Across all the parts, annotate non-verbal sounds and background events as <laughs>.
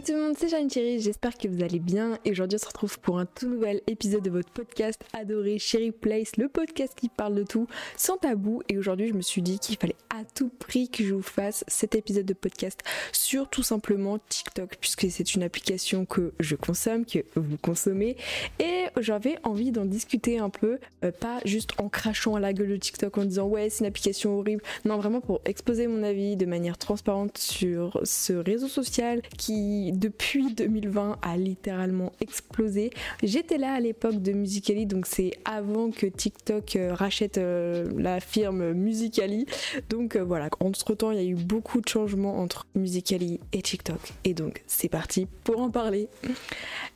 Salut tout le monde, c'est Jeanne Thierry, j'espère que vous allez bien. Et aujourd'hui on se retrouve pour un tout nouvel épisode de votre podcast adoré Cherry Place, le podcast qui parle de tout sans tabou. Et aujourd'hui je me suis dit qu'il fallait à tout prix que je vous fasse cet épisode de podcast sur tout simplement TikTok puisque c'est une application que je consomme, que vous consommez. Et j'avais envie d'en discuter un peu, euh, pas juste en crachant à la gueule de TikTok en disant ouais c'est une application horrible, non vraiment pour exposer mon avis de manière transparente sur ce réseau social qui depuis 2020 a littéralement explosé. J'étais là à l'époque de Musicali, donc c'est avant que TikTok euh, rachète euh, la firme Musicali. Donc euh, voilà, entre temps il y a eu beaucoup de changements entre Musicali et TikTok. Et donc c'est parti pour en parler.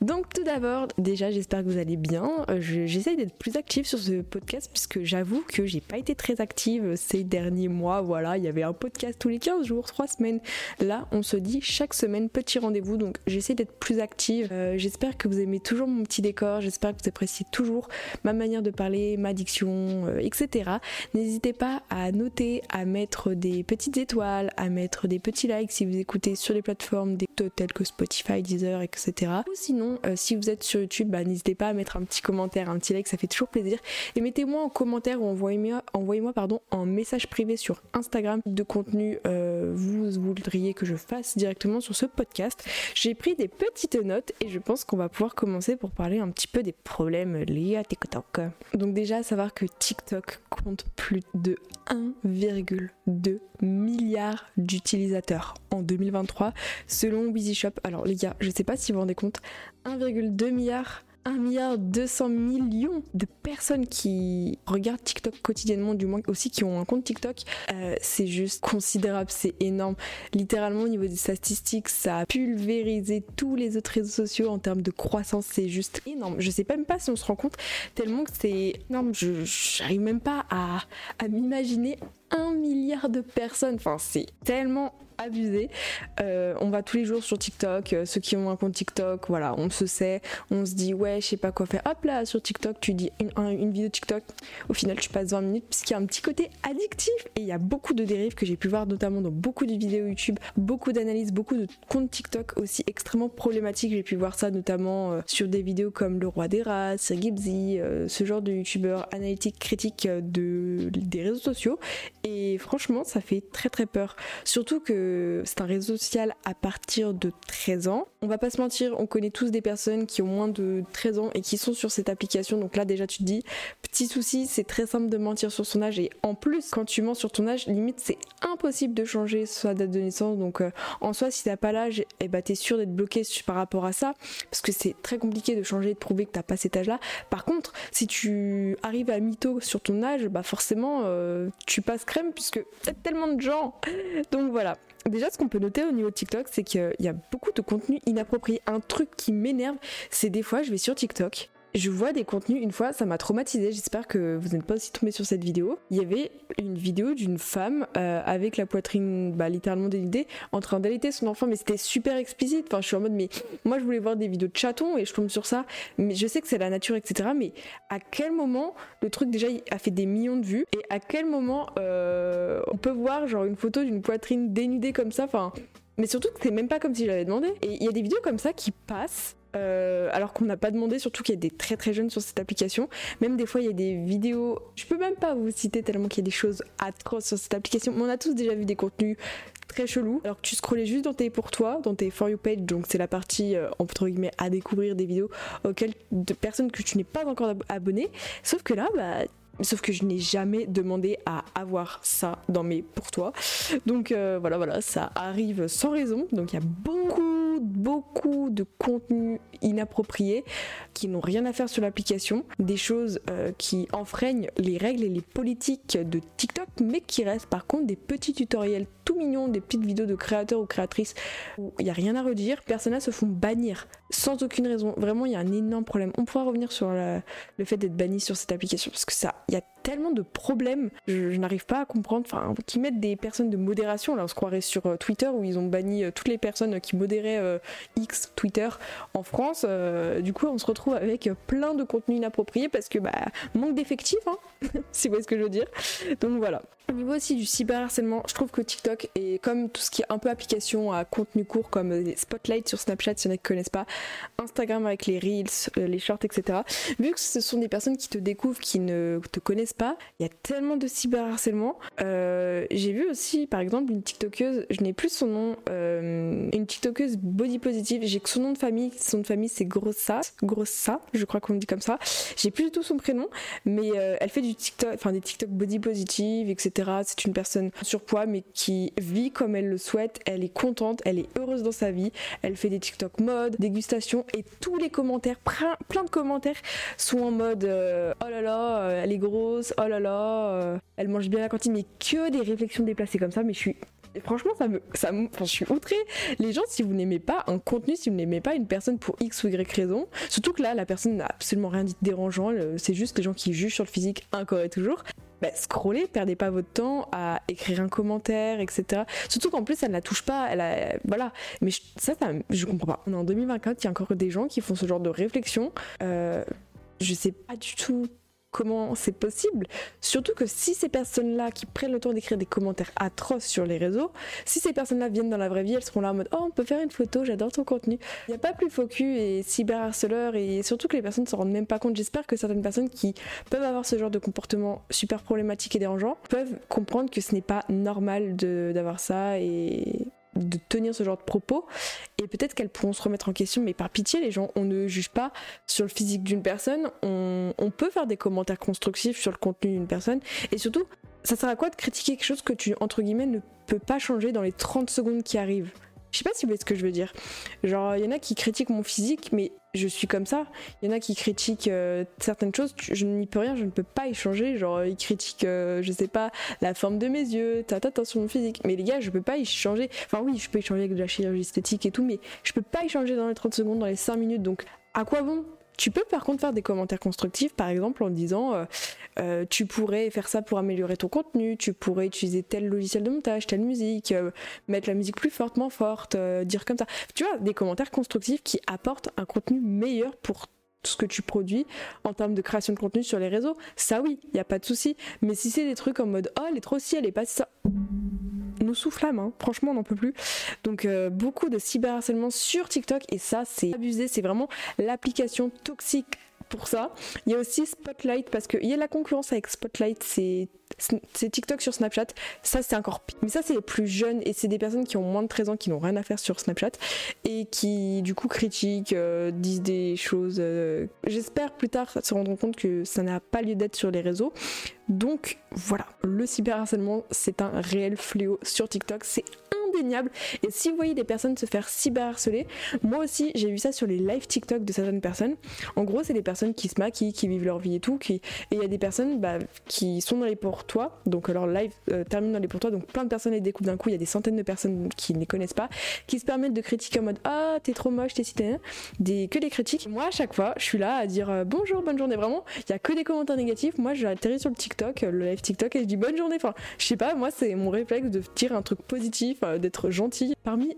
Donc tout d'abord, déjà j'espère que vous allez bien. J'essaye d'être plus active sur ce podcast puisque j'avoue que j'ai pas été très active ces derniers mois. Voilà, il y avait un podcast tous les 15 jours, 3 semaines. Là, on se dit chaque semaine petit rendez-vous, donc j'essaie d'être plus active. Euh, j'espère que vous aimez toujours mon petit décor, j'espère que vous appréciez toujours ma manière de parler, ma diction, euh, etc. N'hésitez pas à noter, à mettre des petites étoiles, à mettre des petits likes si vous écoutez sur les plateformes telles que Spotify, Deezer, etc. Ou sinon, euh, si vous êtes sur YouTube, bah, n'hésitez pas à mettre un petit commentaire, un petit like, ça fait toujours plaisir. Et mettez-moi en commentaire ou envoyez-moi envoyez pardon, message privé sur Instagram de contenu vous voudriez que je fasse directement sur ce podcast. J'ai pris des petites notes et je pense qu'on va pouvoir commencer pour parler un petit peu des problèmes liés à TikTok. Donc déjà, savoir que TikTok compte plus de 1,2 milliard d'utilisateurs en 2023 selon Shop. Alors les gars, je sais pas si vous vous rendez compte, 1,2 milliard 1 milliard 200 millions de personnes qui regardent TikTok quotidiennement, du moins aussi qui ont un compte TikTok, euh, c'est juste considérable, c'est énorme. Littéralement au niveau des statistiques, ça a pulvérisé tous les autres réseaux sociaux en termes de croissance, c'est juste énorme. Je sais même pas si on se rend compte tellement que c'est énorme. Je j'arrive même pas à, à m'imaginer milliard de personnes. Enfin, c'est tellement abusé. Euh, on va tous les jours sur TikTok, euh, ceux qui ont un compte TikTok, voilà, on se sait, on se dit ouais, je sais pas quoi faire. Hop là, sur TikTok, tu dis une, vidéo TikTok, au final tu passes 20 minutes puisqu'il y a un petit côté addictif et il y a beaucoup de dérives que j'ai pu voir notamment dans beaucoup de vidéos YouTube, beaucoup d'analyses, beaucoup de comptes TikTok aussi extrêmement problématiques. J'ai pu voir ça notamment euh, sur des vidéos comme Le Roi des Rats, Gibsy, ce genre de youtubeurs analytiques critiques de, des réseaux sociaux et franchement ça fait très très peur. Surtout que c'est un réseau social à partir de 13 ans. On va pas se mentir, on connaît tous des personnes qui ont moins de 13 ans et qui sont sur cette application. Donc là déjà tu te dis, petit souci, c'est très simple de mentir sur son âge et en plus quand tu mens sur ton âge, limite c'est impossible de changer sa date de naissance. Donc euh, en soi si t'as pas l'âge, eh bah t'es sûr d'être bloqué par rapport à ça parce que c'est très compliqué de changer de prouver que t'as pas cet âge là. Par contre si tu arrives à mytho sur ton âge, bah forcément euh, tu passes puisque il y a tellement de gens. <laughs> Donc voilà. Déjà, ce qu'on peut noter au niveau de TikTok, c'est qu'il y a beaucoup de contenu inapproprié. Un truc qui m'énerve, c'est des fois, je vais sur TikTok je vois des contenus, une fois, ça m'a traumatisé. J'espère que vous n'êtes pas aussi tombé sur cette vidéo. Il y avait une vidéo d'une femme euh, avec la poitrine bah, littéralement dénudée en train d'allaiter son enfant, mais c'était super explicite. Enfin, je suis en mode, mais moi je voulais voir des vidéos de chatons et je tombe sur ça. Mais je sais que c'est la nature, etc. Mais à quel moment le truc déjà a fait des millions de vues? Et à quel moment euh, on peut voir genre une photo d'une poitrine dénudée comme ça? Enfin, mais surtout que c'est même pas comme si je l'avais demandé. Et il y a des vidéos comme ça qui passent euh, alors qu'on n'a pas demandé, surtout qu'il y a des très très jeunes sur cette application. Même des fois, il y a des vidéos, je peux même pas vous citer tellement qu'il y a des choses atroces sur cette application. on a tous déjà vu des contenus très chelous, alors que tu scrollais juste dans tes pour toi, dans tes for you page, donc c'est la partie euh, entre guillemets à découvrir des vidéos auxquelles de personnes que tu n'es pas encore abonné. Sauf que là, bah Sauf que je n'ai jamais demandé à avoir ça dans mes pour toi. Donc euh, voilà, voilà, ça arrive sans raison. Donc il y a beaucoup, beaucoup de contenus inappropriés qui n'ont rien à faire sur l'application. Des choses euh, qui enfreignent les règles et les politiques de TikTok, mais qui restent par contre des petits tutoriels tout mignons, des petites vidéos de créateurs ou créatrices où il n'y a rien à redire. Personne se font bannir sans aucune raison. Vraiment, il y a un énorme problème. On pourra revenir sur le fait d'être banni sur cette application parce que ça, il y a tellement de problèmes, je, n'arrive pas à comprendre, enfin, qui mettent des personnes de modération, là on se croirait sur euh, Twitter où ils ont banni euh, toutes les personnes qui modéraient euh, X Twitter en France, du coup on se retrouve avec plein de contenus inappropriés parce que bah manque d'effectifs, hein, <laughs> si ce que je veux dire. Donc voilà. Au niveau aussi du cyberharcèlement, je trouve que TikTok est comme tout ce qui est un peu application à contenu court comme les Spotlight sur Snapchat si on ne connaissent pas, Instagram avec les Reels, les Shorts, etc. Vu que ce sont des personnes qui te découvrent, qui ne te connaissent pas, il y a tellement de cyberharcèlement. Euh, J'ai vu aussi par exemple une TikTokeuse, je n'ai plus son nom, euh, une TikTokeuse body positive, j'ai que son nom de famille, son nom de famille c'est Grossa, Grossa, je crois qu'on dit comme ça. J'ai plus du tout son prénom, mais euh, elle fait du TikTok, enfin des TikTok body positive, etc. C'est une personne surpoids mais qui vit comme elle le souhaite, elle est contente, elle est heureuse dans sa vie, elle fait des TikTok mode, dégustation et tous les commentaires, plein de commentaires sont en mode oh là là, elle est grosse, oh là là, euh, elle mange bien la cantine, mais que des réflexions déplacées comme ça, mais je suis franchement, ça me, ça je suis outrée. Les gens, si vous n'aimez pas un contenu, si vous n'aimez pas une personne pour X ou Y raison, surtout que là, la personne n'a absolument rien dit de dérangeant, c'est juste les gens qui jugent sur le physique encore et toujours bah, scrollez, perdez pas votre temps à écrire un commentaire, etc. Surtout qu'en plus, elle ne la touche pas, elle voilà. Mais ça, ça, je comprends pas. On est en 2024, il y a encore des gens qui font ce genre de réflexion. Euh, je sais pas du tout comment c'est possible. Surtout que si ces personnes-là qui prennent le temps d'écrire des commentaires atroces sur les réseaux, si ces personnes-là viennent dans la vraie vie, elles seront là en mode Oh, on peut faire une photo, j'adore ton contenu. Il n'y a pas plus faux cul et cyberharceleur et surtout que les personnes ne se rendent même pas compte. J'espère que certaines personnes qui peuvent avoir ce genre de comportement super problématique et dérangeant peuvent comprendre que ce n'est pas normal d'avoir ça et de tenir ce genre de propos. Et peut-être qu'elles pourront se remettre en question mais par pitié les gens on ne juge pas sur le physique d'une personne. On, peut faire des commentaires constructifs sur le contenu d'une personne. Et surtout ça sert à quoi de critiquer quelque chose que tu entre guillemets ne peux pas changer dans les 30 secondes qui arrivent? Je sais pas si vous voyez ce que je veux dire. Genre, il y en a qui critiquent mon physique, mais je suis comme ça. Il y en a qui critiquent euh, certaines choses, je n'y peux rien, je ne peux pas y changer. Genre, ils critiquent, euh, je sais pas, la forme de mes yeux, ta ta sur mon physique. Mais les gars, je peux pas y changer. Enfin, oui, je peux y changer avec de la chirurgie esthétique et tout, mais je peux pas y changer dans les 30 secondes, dans les 5 minutes. Donc, à quoi bon tu peux par contre faire des commentaires constructifs, par exemple en disant euh, euh, tu pourrais faire ça pour améliorer ton contenu, tu pourrais utiliser tel logiciel de montage, telle musique, euh, mettre la musique plus fortement forte, dire comme ça. Tu vois, des commentaires constructifs qui apportent un contenu meilleur pour ce que tu produis en termes de création de contenu sur les réseaux. Ça oui, il n'y a pas de souci. Mais si c'est des trucs en mode oh elle est trop si elle est pas ça nous soufflame, hein. franchement on n'en peut plus. Donc euh, beaucoup de cyberharcèlement sur TikTok et ça c'est abusé, c'est vraiment l'application toxique pour ça. Il y a aussi Spotlight parce qu'il y a la concurrence avec Spotlight, c'est TikTok sur Snapchat. Ça, c'est encore pire. Mais ça, c'est les plus jeunes et c'est des personnes qui ont moins de 13 ans qui n'ont rien à faire sur Snapchat et qui, du coup, critiquent, euh, disent des choses. Euh, j'espère plus tard se rendre compte que ça n'a pas lieu d'être sur les réseaux. Donc voilà, le cyberharcèlement, c'est un réel fléau sur TikTok. C'est et si vous voyez des personnes se faire cyberharceler, moi aussi j'ai vu ça sur les live TikTok de certaines personnes. En gros, c'est des personnes qui se maquillent, qui vivent leur vie et tout. Qui... Et il y a des personnes bah, qui sont dans les pour-toi, donc leur live euh, termine dans les pour-toi, donc plein de personnes les découvrent d'un coup. Il y a des centaines de personnes qui ne les connaissent pas, qui se permettent de critiquer en mode Ah, t'es trop moche, t'es citadin. Des... Que des critiques. Moi, à chaque fois, je suis là à dire euh, Bonjour, bonne journée. Vraiment, il y a que des commentaires négatifs. Moi, j'atterris sur le TikTok, le live TikTok, et je dis Bonne journée. Enfin, je sais pas, moi, c'est mon réflexe de tirer un truc positif, euh, d'être gentil. Parmi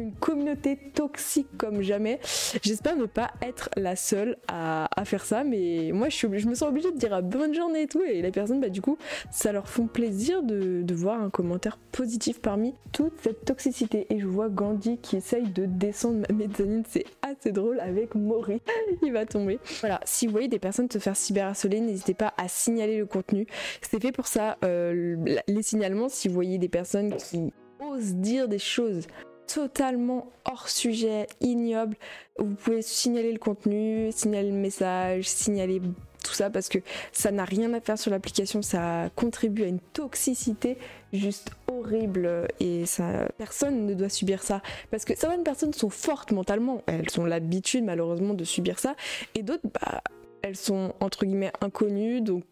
une communauté toxique comme jamais. J'espère ne pas être la seule à, faire ça, mais moi je, suis, je me sens obligée de dire bonne journée et tout, et les personnes, bah, du coup, ça leur font plaisir de, voir un commentaire positif parmi toute cette toxicité. Et je vois Gandhi qui essaye de descendre ma mezzanine, c'est assez drôle avec Maury, <laughs> il va tomber. Voilà, si vous voyez des personnes se faire cyberharceler, n'hésitez pas à signaler le contenu. C'est fait pour ça, euh, les signalements, si vous voyez des personnes qui osent dire des choses totalement hors sujet, ignoble. Vous pouvez signaler le contenu, signaler le message, signaler tout ça parce que ça n'a rien à faire sur l'application, ça contribue à une toxicité juste horrible et ça, personne ne doit subir ça. Parce que certaines personnes sont fortes mentalement, elles ont l'habitude malheureusement de subir ça. Et d'autres bah elles sont entre guillemets inconnues. Donc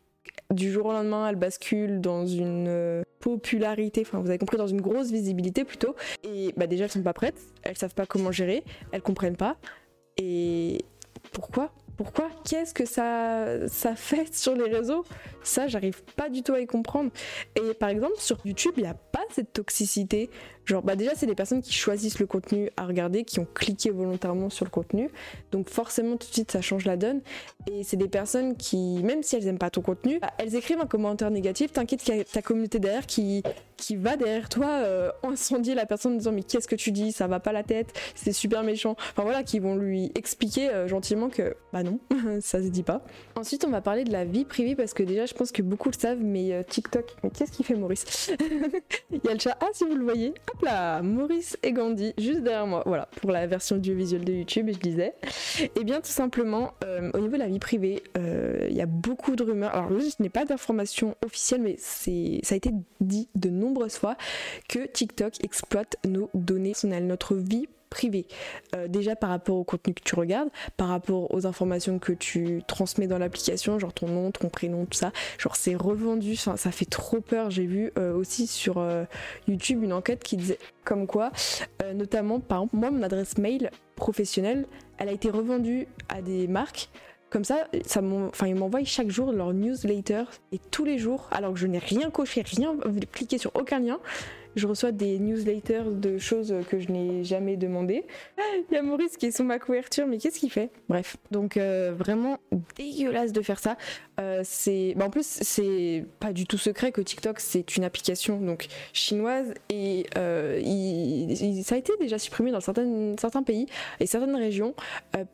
du jour au lendemain, elles basculent dans une euh, popularité, enfin vous avez compris, dans une grosse visibilité plutôt. Et bah déjà elles sont pas prêtes, elles savent pas comment gérer, elles comprennent pas. Et pourquoi? Pourquoi? Qu'est-ce que ça, ça fait sur les réseaux? Ça, j'arrive pas du tout à y comprendre. Et par exemple, sur YouTube, il n'y a pas cette toxicité. Genre, bah déjà, c'est des personnes qui choisissent le contenu à regarder, qui ont cliqué volontairement sur le contenu. Donc forcément, tout de suite, ça change la donne. Et c'est des personnes qui, même si elles aiment pas ton contenu, bah, elles écrivent un commentaire négatif. T'inquiète qu'il y a ta communauté derrière qui, qui va derrière toi euh, incendier la personne en disant mais qu'est-ce que tu dis, ça va pas la tête, c'est super méchant. Enfin voilà, qui vont lui expliquer euh, gentiment que bah non, <laughs> ça se dit pas. Ensuite, on va parler de la vie privée parce que déjà, je pense que beaucoup le savent, mais euh, TikTok, mais qu'est-ce qu'il fait Maurice? <laughs> Il y a le chat. Ah, si vous le voyez, hop là, Maurice et Gandhi juste derrière moi. Voilà, pour la version audiovisuelle de YouTube, je disais. Et eh bien, tout simplement, au niveau de la vie privée, il y a beaucoup de rumeurs. Alors là, je n'ai pas d'informations officielles, mais ça a été dit de nombreuses fois que TikTok exploite nos données personnelles, notre vie Euh, déjà par rapport au contenu que tu regardes, par rapport aux informations que tu transmets dans l'application, genre ton nom, ton prénom, tout ça. Genre c'est revendu, ça, fait trop peur. J'ai vu euh, aussi sur euh, YouTube une enquête qui disait comme quoi, notamment par exemple, moi mon adresse mail professionnelle, elle a été revendue à des marques comme ça, ça enfin, ils m'envoient chaque jour leur newsletter et tous les jours, alors que je n'ai rien coché, rien cliqué sur aucun lien, je reçois des newsletters de choses que je n'ai jamais demandé. <laughs> Il y a Maurice qui est sur ma couverture, mais qu'est-ce qu'il fait? Bref, donc euh, vraiment dégueulasse de faire ça. Euh, c'est, bah, en plus, c'est pas du tout secret que TikTok c'est une application donc chinoise et euh, ça a été déjà supprimé dans certains pays et certaines régions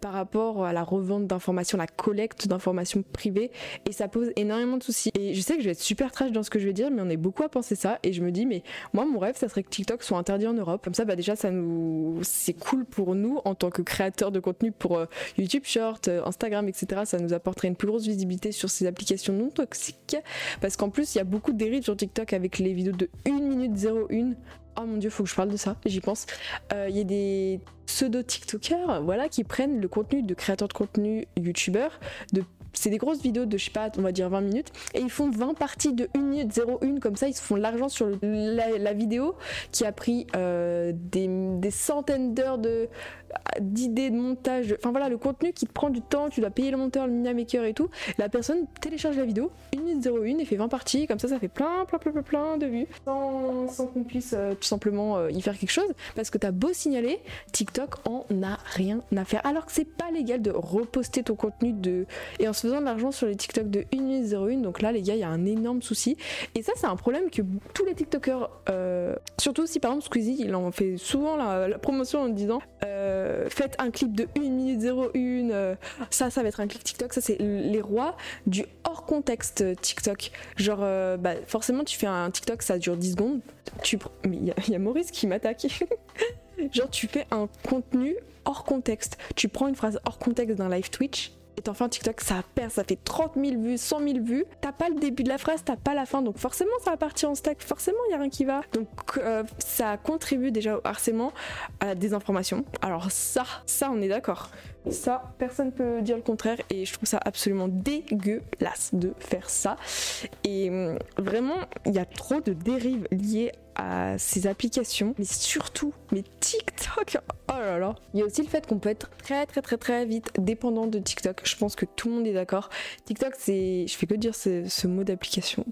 par rapport à la revente d'informations, la collecte d'informations privées et ça pose énormément de soucis. Et je sais que je vais être super trash dans ce que je vais dire, mais on est beaucoup à penser ça et je me dis mais moi mon rêve, ça serait que TikTok soit interdit en Europe. Comme ça, bah déjà, ça nous, c'est cool pour nous en tant que créateurs de contenu pour euh, YouTube Short, euh, Instagram, etc. Ça nous apporterait une plus grosse visibilité sur ces applications non toxiques. Parce qu'en plus, il y a beaucoup de dérives sur TikTok avec les vidéos de 1 minute 01 Oh mon dieu, faut que je parle de ça, j'y pense. Euh, il y a des pseudo-TikTokers voilà, qui prennent le contenu de créateurs de contenu YouTubeurs de c'est des grosses vidéos de je sais pas, on va dire 20 minutes, et ils font 20 parties de 1 minute 01, comme ça ils se font l'argent sur la, vidéo qui a pris euh, des, des, centaines d'heures de, d'idées de montage, enfin voilà, le contenu qui te prend du temps, tu dois payer le monteur, le media maker et tout. La personne télécharge la vidéo, 1 minute 01 et fait 20 parties, comme ça ça fait plein, plein, plein, plein, plein de vues, sans, qu'on puisse euh, tout simplement euh, y faire quelque chose, parce que t'as beau signaler, TikTok en a rien à faire. Alors que c'est pas légal de reposter ton contenu de. Et en se faisant de l'argent sur les TikTok de 1 minute 01, donc là les gars, il y a un énorme souci. Et ça, c'est un problème que tous les TikTokers, euh, surtout si par exemple Squeezie, il en fait souvent la promotion en disant. Euh, faites un clip de 1 minute 01, euh, ça, ça va être un clip TikTok, ça c'est les rois du hors contexte TikTok. Genre, euh, bah, forcément, tu fais un TikTok, ça dure 10 secondes. Mais il y, a Maurice qui m'attaque. <laughs> Genre, tu fais un contenu hors contexte. Tu prends une phrase hors contexte d'un live Twitch et un TikTok, ça perd, ça fait 30 000 vues, 100 000 vues. T'as pas le début de la phrase, t'as pas la fin, donc forcément ça va partir en stack, forcément il y a rien qui va. Donc euh, ça contribue déjà au harcèlement, à la désinformation. Alors ça, ça on est d'accord. Ça, personne peut dire le contraire et je trouve ça absolument dégueulasse de faire ça. Et hum, vraiment, il y a trop de dérives liées à ces applications, mais surtout, mais TikTok, oh là là. Il y a aussi le fait qu'on peut être très très très très vite dépendant de TikTok. Je pense que tout le monde est d'accord. TikTok, c'est, je fais que dire ce, mot d'application,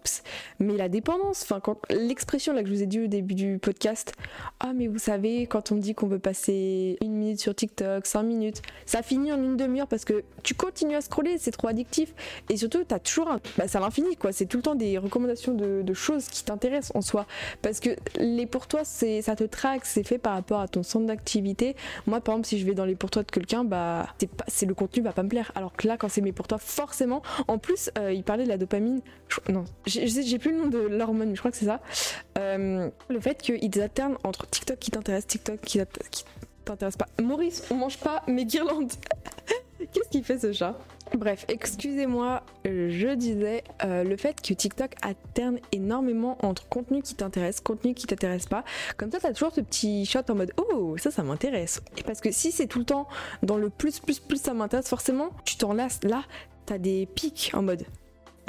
mais la dépendance, enfin l'expression là que je vous ai dit au début du podcast, ah mais vous savez quand on dit qu'on veut passer une minute sur TikTok, cinq minutes, ça finit en une demi-heure parce que tu continues à scroller, c'est trop addictif et surtout t'as toujours un, bah, c'est à l'infini quoi. C'est tout le temps des recommandations de choses qui t'intéressent en soi parce que les pour toi, ça te traque, c'est fait par rapport à ton centre d'activité. Moi, par exemple, si je vais dans les pour toi de quelqu'un, bah, c'est, le contenu va pas me plaire. Alors que là, quand c'est mes pour toi, forcément. En plus, euh, il parlait de la dopamine. non, j'ai, plus le nom de l'hormone, mais je crois que c'est ça. Euh, le fait qu'ils alternent entre TikTok qui t'intéresse, TikTok qui, qui t'intéresse pas. Maurice, on mange pas mes guirlandes. <laughs> Qu'est-ce qu'il fait ce chat? Bref, excusez-moi, je disais euh, le fait que TikTok alterne énormément entre contenu qui t'intéresse, contenu qui t'intéresse pas. Comme ça, t'as toujours ce petit shot en mode oh ça, ça m'intéresse. Et parce que si c'est tout le temps dans le plus plus plus ça m'intéresse, forcément tu t'en lasses. Là, t'as des pics en mode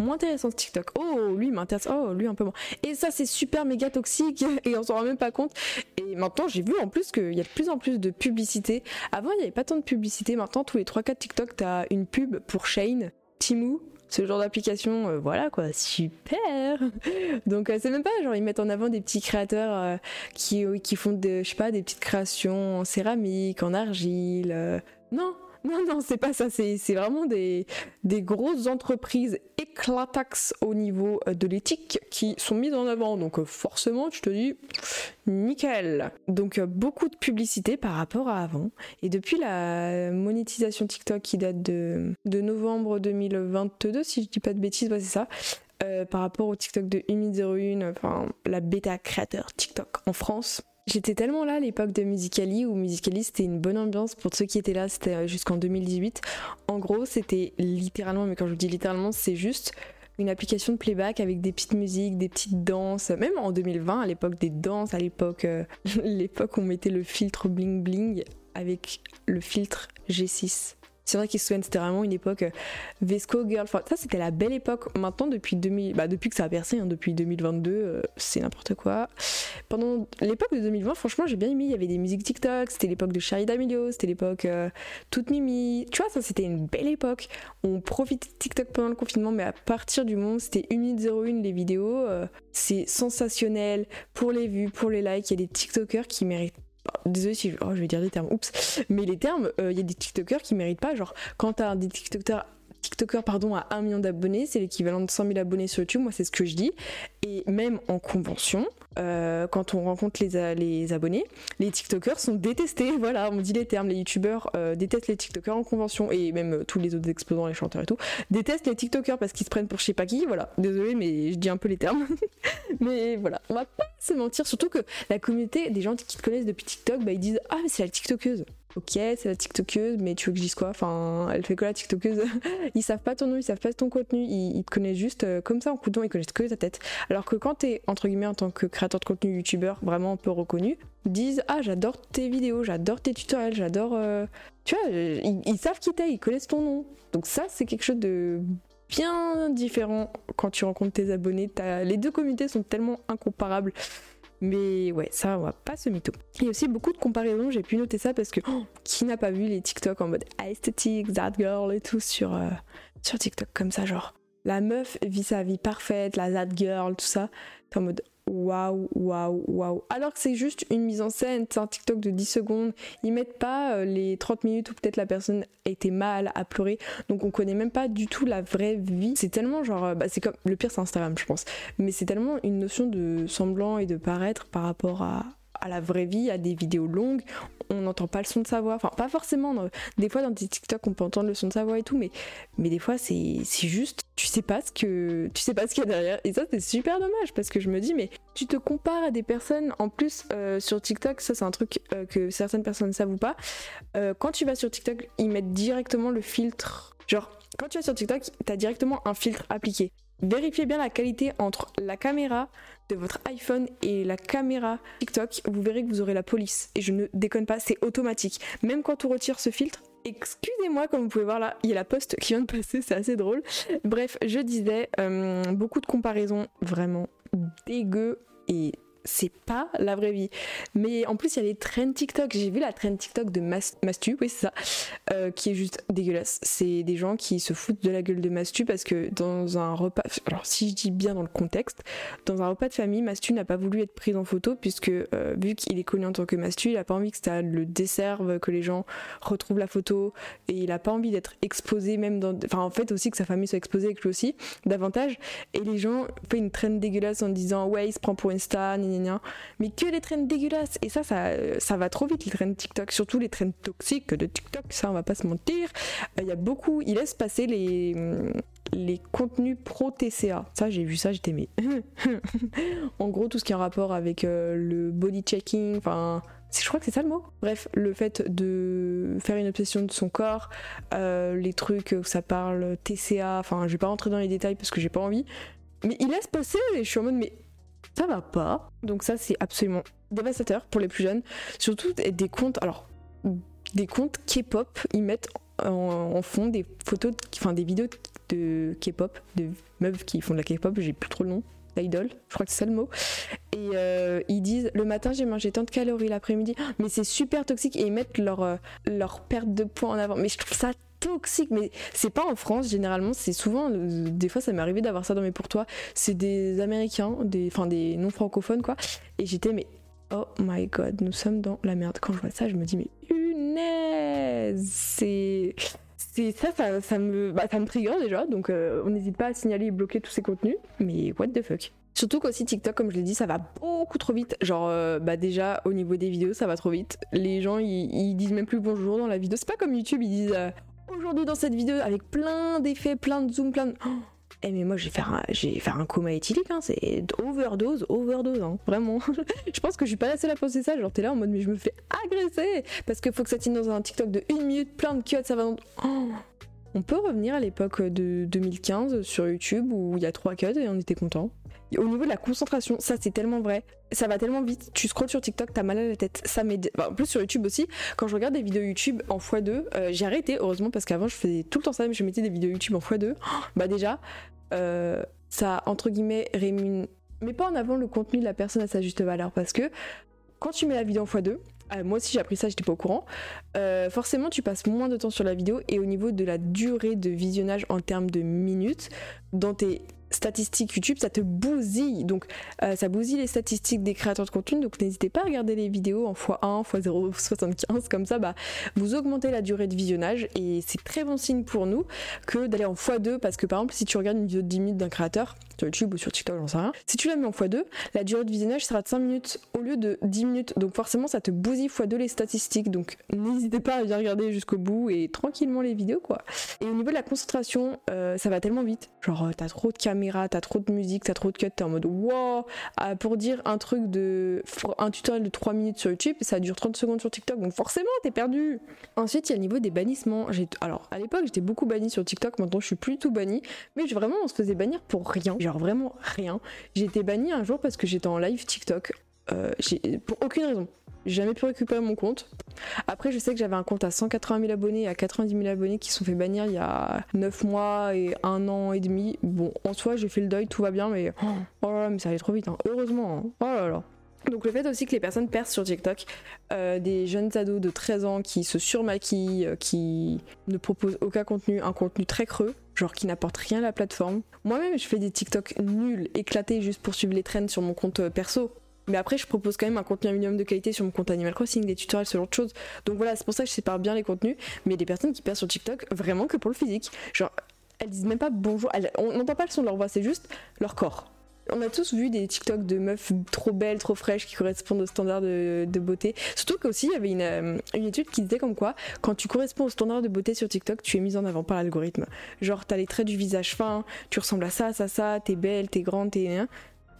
moins intéressant ce TikTok. Oh, lui m'intéresse. Oh, lui un peu moins. Et ça, c'est super méga toxique <laughs> et on s'en rend même pas compte. Et maintenant, j'ai vu en plus qu'il y a de plus en plus de publicité. Avant, il n'y avait pas tant de publicité. Maintenant, tous les 3-4 TikTok, t'as une pub pour Shane, Timu, ce genre d'application, euh, voilà quoi, super. <laughs> Donc euh, c'est même pas genre ils mettent en avant des petits créateurs euh, qui, qui font je sais pas, des petites créations en céramique, en argile. non, <laughs> non, non, c'est pas ça. C'est vraiment des, grosses entreprises éclatax au niveau euh, de l'éthique qui sont mises en avant. Donc euh, forcément, tu te dis, nickel. Donc euh, beaucoup de publicité par rapport à avant. Et depuis la monétisation TikTok qui date de, novembre 2022, si je dis pas de bêtises, c'est ça. par rapport au TikTok de Umi01, enfin la bêta créateur TikTok en France, J'étais tellement là à l'époque de Musicali où Musicali c'était une bonne ambiance pour ceux qui étaient là, c'était euh, jusqu'en 2018. En gros, c'était littéralement, mais quand je vous dis littéralement, c'est juste une application de playback avec des petites musiques, des petites danses, même en 2020 à l'époque des danses, à l'époque euh, <laughs> l'époque où on mettait le filtre bling bling avec le filtre G6 c'est vrai qu'ils se souviennent, c'était vraiment une époque euh, Vesco Girl. Ça, c'était la belle époque. Maintenant, depuis 2000, bah, depuis que ça a percé, hein, depuis 2022, euh, c'est n'importe quoi. Pendant l'époque de 2020, franchement, j'ai bien aimé. Il y avait des musiques TikTok. C'était l'époque de Charlie D'Amelio. C'était l'époque euh, toute Mimi. Tu vois, ça, c'était une belle époque. On profitait de TikTok pendant le confinement, mais à partir du moment, c'était 1 minute 01 les vidéos. c'est sensationnel pour les vues, pour les likes. Il y a des TikTokers qui méritent désolé si je, oh, je vais dire des termes, oups, mais les termes, il euh, y a des TikTokers qui méritent pas, genre quand t'as des TikTokers TikToker pardon, à 1 million d'abonnés, c'est l'équivalent de 100 000 abonnés sur YouTube, moi c'est ce que je dis. Et même en convention, euh, quand on rencontre les, abonnés, les TikTokers sont détestés. <laughs> Voilà, on dit les termes. Les YouTubeurs euh, détestent les TikTokers en convention et même euh, tous les autres exposants, les chanteurs et tout, détestent les TikTokers parce qu'ils se prennent pour je sais pas qui. Voilà, désolé, mais je dis un peu les termes. <laughs> mais voilà, on va pas se mentir. Surtout que la communauté des gens qui te connaissent depuis TikTok, bah, ils disent Ah, mais c'est la TikTokeuse ok, c'est la TikTokeuse, mais tu veux que je dise quoi? Enfin, elle fait quoi la TikTokeuse <laughs> Ils savent pas ton nom, ils savent pas ton contenu, ils, te connaissent juste euh, comme ça en coup de ils connaissent que ta tête. Alors que quand t'es, entre guillemets, en tant que créateur de contenu youtubeur vraiment un peu reconnu, ils disent Ah, j'adore tes vidéos, j'adore tes tutoriels, j'adore. Euh, tu vois, ils, savent qui t'es, ils connaissent ton nom. Donc, ça, c'est quelque chose de bien différent quand tu rencontres tes abonnés. Les deux communautés sont tellement incomparables. Mais ouais, ça, on va pas se mytho. Il y a aussi beaucoup de comparaisons, j'ai pu noter ça parce que oh, qui n'a pas vu les TikTok en mode aesthetic, that girl et tout sur, euh, sur TikTok comme ça, genre la meuf vit sa vie parfaite, la that girl, tout ça. T'es en mode waouh, waouh, waouh. Alors que c'est juste une mise en scène, c'est un TikTok de 10 secondes. Ils mettent pas euh, les 30 minutes où peut-être la personne était mal, à pleurer. Donc on connaît même pas du tout la vraie vie. C'est tellement genre, euh, bah, c'est comme le pire c'est Instagram, je pense. Mais c'est tellement une notion de semblant et de paraître par rapport à, à la vraie vie, à des vidéos longues, on n'entend pas le son de sa voix. Enfin, pas forcément. Des fois, dans des TikTok, on peut entendre le son de sa voix et tout, mais, mais des fois, c'est juste, tu sais pas ce que, tu sais pas ce qu'il y a derrière. Et ça, c'est super dommage parce que je me dis, mais tu te compares à des personnes. En plus, euh, sur TikTok, ça, c'est un truc euh, que certaines personnes ne savent ou pas. Euh, quand tu vas sur TikTok, ils mettent directement le filtre. Genre, quand tu vas sur TikTok, t'as directement un filtre appliqué. Vérifiez bien la qualité entre la caméra votre iPhone et la caméra TikTok. Vous verrez que vous aurez la police. Et je ne déconne pas, c'est automatique. Même quand on retire ce filtre, Excusez-moi, comme vous pouvez voir là, il y a la poste qui vient de passer, c'est assez drôle. Bref, je disais, euh, beaucoup de comparaisons vraiment dégueu et c'est pas la vraie vie. Mais en plus, il y a les trends TikTok. J'ai vu la trend TikTok de Mastu, oui, c'est ça, euh, qui est juste dégueulasse. C'est des gens qui se foutent de la gueule de Mastu parce que dans un repas, alors si je dis bien dans le contexte, dans un repas de famille, Mastu n'a pas voulu être pris en photo puisque euh, vu qu'il est connu en tant que Mastu, il a pas envie que ça le desserve, que les gens retrouvent la photo et il a pas envie d'être exposé même dans, enfin en fait aussi que sa famille soit exposée avec lui aussi davantage. Et les gens font une trend dégueulasse en disant ouais il se prend pour une star, mais que les trends dégueulasses. Et ça, ça, ça va trop vite, les trends TikTok, surtout les trends toxiques de TikTok, ça, on va pas se mentir. Il y a beaucoup, ils laissent passer les, les contenus pro TCA. Ça, j'ai vu ça, j'étais mais. <laughs> en gros, tout ce qui est en rapport avec euh, le body checking, enfin. Je crois que c'est ça le mot. Bref, le fait de faire une obsession de son corps, euh, les trucs où ça parle TCA, enfin, je vais pas rentrer dans les détails parce que j'ai pas envie. Mais il laisse passer et je suis en mode, mais ça va pas. Donc ça c'est absolument dévastateur pour les plus jeunes. Surtout des comptes, alors des comptes K-pop, ils mettent en, fond des photos, enfin des vidéos de K-pop, de meufs qui font de la K-pop, j'ai plus trop le nom. Idol, je crois que c'est ça le mot. Et euh, ils disent le matin j'ai mangé tant de calories, l'après-midi, mais c'est super toxique et ils mettent leur, euh, leur perte de poids en avant. Mais je trouve ça toxique, mais c'est pas en France généralement, c'est souvent, des fois ça m'est arrivé d'avoir ça dans mes pour toi, c'est des Américains, des, enfin des non francophones quoi. Et j'étais mais oh my god, nous sommes dans la merde. Quand je vois ça, je me dis mais punaise, c'est c'est ça, ça, me, bah, ça me trigger déjà, donc euh, on n'hésite pas à signaler et bloquer tous ces contenus. Mais what the fuck? Surtout qu'aussi TikTok, comme je l'ai dit, ça va beaucoup trop vite. Genre, euh, bah déjà au niveau des vidéos, ça va trop vite. Les gens, ils, disent même plus bonjour dans la vidéo. C'est pas comme YouTube, ils disent euh, aujourd'hui dans cette vidéo avec plein d'effets, plein de zoom, plein de. Oh eh mais moi j'ai fait un, un coma éthylique, hein, c'est overdose, overdose, hein, vraiment. <laughs> je pense que je suis pas la seule à penser ça, genre t'es là en mode mais je me fais agresser parce qu'il faut que ça tienne dans un TikTok de une minute, plein de cuts, ça va dans... Oh. on peut revenir à l'époque de 2015 sur YouTube où il y a trois cuts et on était content. Au niveau de la concentration, ça c'est tellement vrai. Ça va tellement vite. Tu scrolles sur TikTok, t'as mal à la tête. Ça m'aide. en plus sur YouTube aussi. Quand je regarde des vidéos YouTube en x2, euh, j'ai arrêté heureusement parce qu'avant je faisais tout le temps ça, mais je mettais des vidéos YouTube en x2. <gasps> bah déjà, euh, ça entre guillemets rémunère, mais pas en avant le contenu de la personne à sa juste valeur parce que quand tu mets la vidéo en x2, euh, moi aussi j'ai appris ça, j'étais pas au courant. Forcément, tu passes moins de temps sur la vidéo et au niveau de la durée de visionnage en termes de minutes, dans tes statistiques YouTube, ça te bousille. Donc euh, ça bousille les statistiques des créateurs de contenu. Donc n'hésitez pas à regarder les vidéos en x1, x 0,75. Comme ça, bah, vous augmentez la durée de visionnage. Et c'est très bon signe pour nous que d'aller en x2. Parce que par exemple, si tu regardes une vidéo de 10 minutes d'un créateur, sur YouTube ou sur TikTok, j'en sais rien, si tu la mets en x2, la durée de visionnage sera de 5 minutes au lieu de 10 minutes. Donc forcément, ça te bousille x2 les statistiques. Donc n'hésitez pas à bien regarder jusqu'au bout et tranquillement les vidéos, quoi. Et au niveau de la concentration, euh, ça va tellement vite. Genre, t'as trop de caméras t'as trop de musique, t'as trop de cuts, t'es en mode wow ah, Pour dire un truc de. un tutoriel de 3 minutes sur YouTube, ça dure 30 secondes sur TikTok, donc forcément t'es perdu Ensuite, il y a le niveau des bannissements. Alors, à l'époque, j'étais beaucoup banni sur TikTok, maintenant je suis plus tout banni, mais vraiment, on se faisait bannir pour rien, genre vraiment rien. J'ai été banni un jour parce que j'étais en live TikTok, euh, pour aucune raison. J'ai jamais pu récupérer mon compte. Après, je sais que j'avais un compte à 180 000 abonnés et à 90 000 abonnés qui sont fait bannir il y a 9 mois et 1 an et demi. Bon, en soi, j'ai fait le deuil, tout va bien, mais oh là là, mais ça allait trop vite, hein. heureusement. Hein. Oh là là. Donc le fait aussi que les personnes percent sur TikTok, euh, des jeunes ados de 13 ans qui se surmaquillent, euh, qui ne proposent aucun contenu, un contenu très creux, genre qui n'apporte rien à la plateforme. Moi-même je fais des TikTok nuls, éclatés juste pour suivre les trends sur mon compte euh, perso. Mais après, je propose quand même un contenu minimum de qualité sur mon compte Animal Crossing, des tutoriels, ce genre de choses. Donc voilà, c'est pour ça que je sépare bien les contenus. Mais des personnes qui perdent sur TikTok, vraiment que pour le physique. Genre, elles disent même pas bonjour, on n'entend pas le son de leur voix, c'est juste leur corps. On a tous vu des TikTok de meufs trop belles, trop fraîches, qui correspondent aux standards de, beauté. Surtout qu'aussi, il y avait une, euh, une, étude qui disait comme quoi, quand tu corresponds aux standards de beauté sur TikTok, tu es mise en avant par l'algorithme. Genre, t'as les traits du visage fin, tu ressembles à ça, ça, ça, t'es belle, t'es grande, t'es...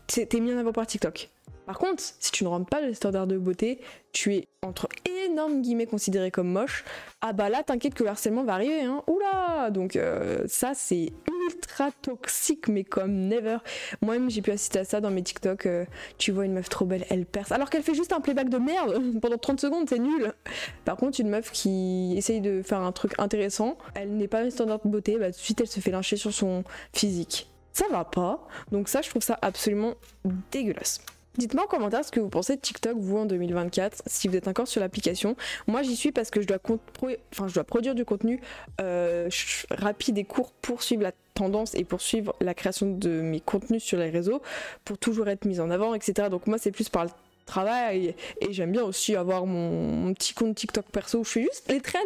T'es mis en avant par TikTok. Par contre, si tu ne rentres pas les standards de beauté, tu es entre énormes guillemets considéré comme moche. Ah bah là, t'inquiète que le harcèlement va arriver, hein. Oula Donc euh, ça, c'est ultra toxique, mais comme never. Moi-même, j'ai pu assister à ça dans mes TikTok. Euh, tu vois une meuf trop belle, elle perce. Alors qu'elle fait juste un playback de merde <laughs> pendant 30 secondes, c'est nul. Par contre, une meuf qui essaye de faire un truc intéressant, elle n'est pas les standards de beauté, bah tout de suite, elle se fait lyncher sur son physique. Ça va pas. Donc ça, je trouve ça absolument dégueulasse. Dites-moi en commentaire ce que vous pensez de TikTok, vous, en 2024, si vous êtes encore sur l'application. Moi, j'y suis parce que je dois, produire du contenu euh, rapide et court pour suivre la tendance et pour suivre la création de mes contenus sur les réseaux, pour toujours être mise en avant, etc. Donc moi, c'est plus par le travail et, j'aime bien aussi avoir mon, petit compte TikTok perso où je fais juste les trends.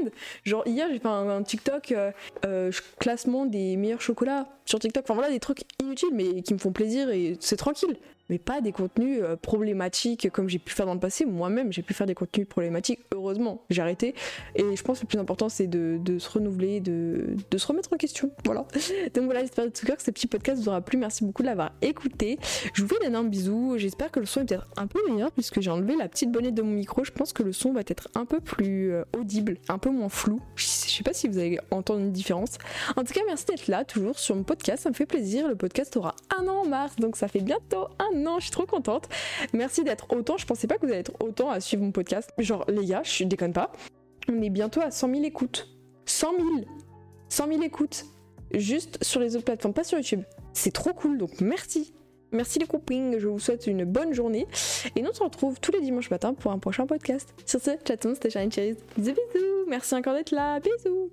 Genre hier j'ai fait un, TikTok euh, euh, classement des meilleurs chocolats sur TikTok. Enfin voilà des trucs inutiles mais qui me font plaisir et c'est tranquille mais pas des contenus euh, problématiques comme j'ai pu faire dans le passé. Moi-même, j'ai pu faire des contenus problématiques. Heureusement, j'ai arrêté. Et je pense que le plus important, c'est de, se renouveler, de, se remettre en question. <laughs> Voilà. Donc voilà, j'espère de tout cœur que ce petit podcast vous aura plu. Merci beaucoup de l'avoir écouté. Je vous fais d'énormes bisous. J'espère que le son est peut-être un peu meilleur puisque j'ai enlevé la petite bonnette de mon micro. Je pense que le son va être un peu plus euh, audible, un peu moins flou. Je sais pas si vous allez entendre une différence. En tout cas, merci d'être là, toujours sur mon podcast. Ça me fait plaisir. Le podcast aura un an en mars, donc ça fait bientôt un non, je suis trop contente. Merci d'être autant. Je pensais pas que vous allez être autant à suivre mon podcast. Genre, les gars, je déconne pas. On est bientôt à 100 000 écoutes. 100 000 100 000 écoutes. juste sur les autres plateformes, pas sur YouTube. C'est trop cool, donc merci. Merci les copines, je vous souhaite une bonne journée. Et nous on se retrouve tous les dimanches matins pour un prochain podcast. Sur ce, chatons, c'était Charlie Cherries. Bisous bisous, merci encore d'être là, bisous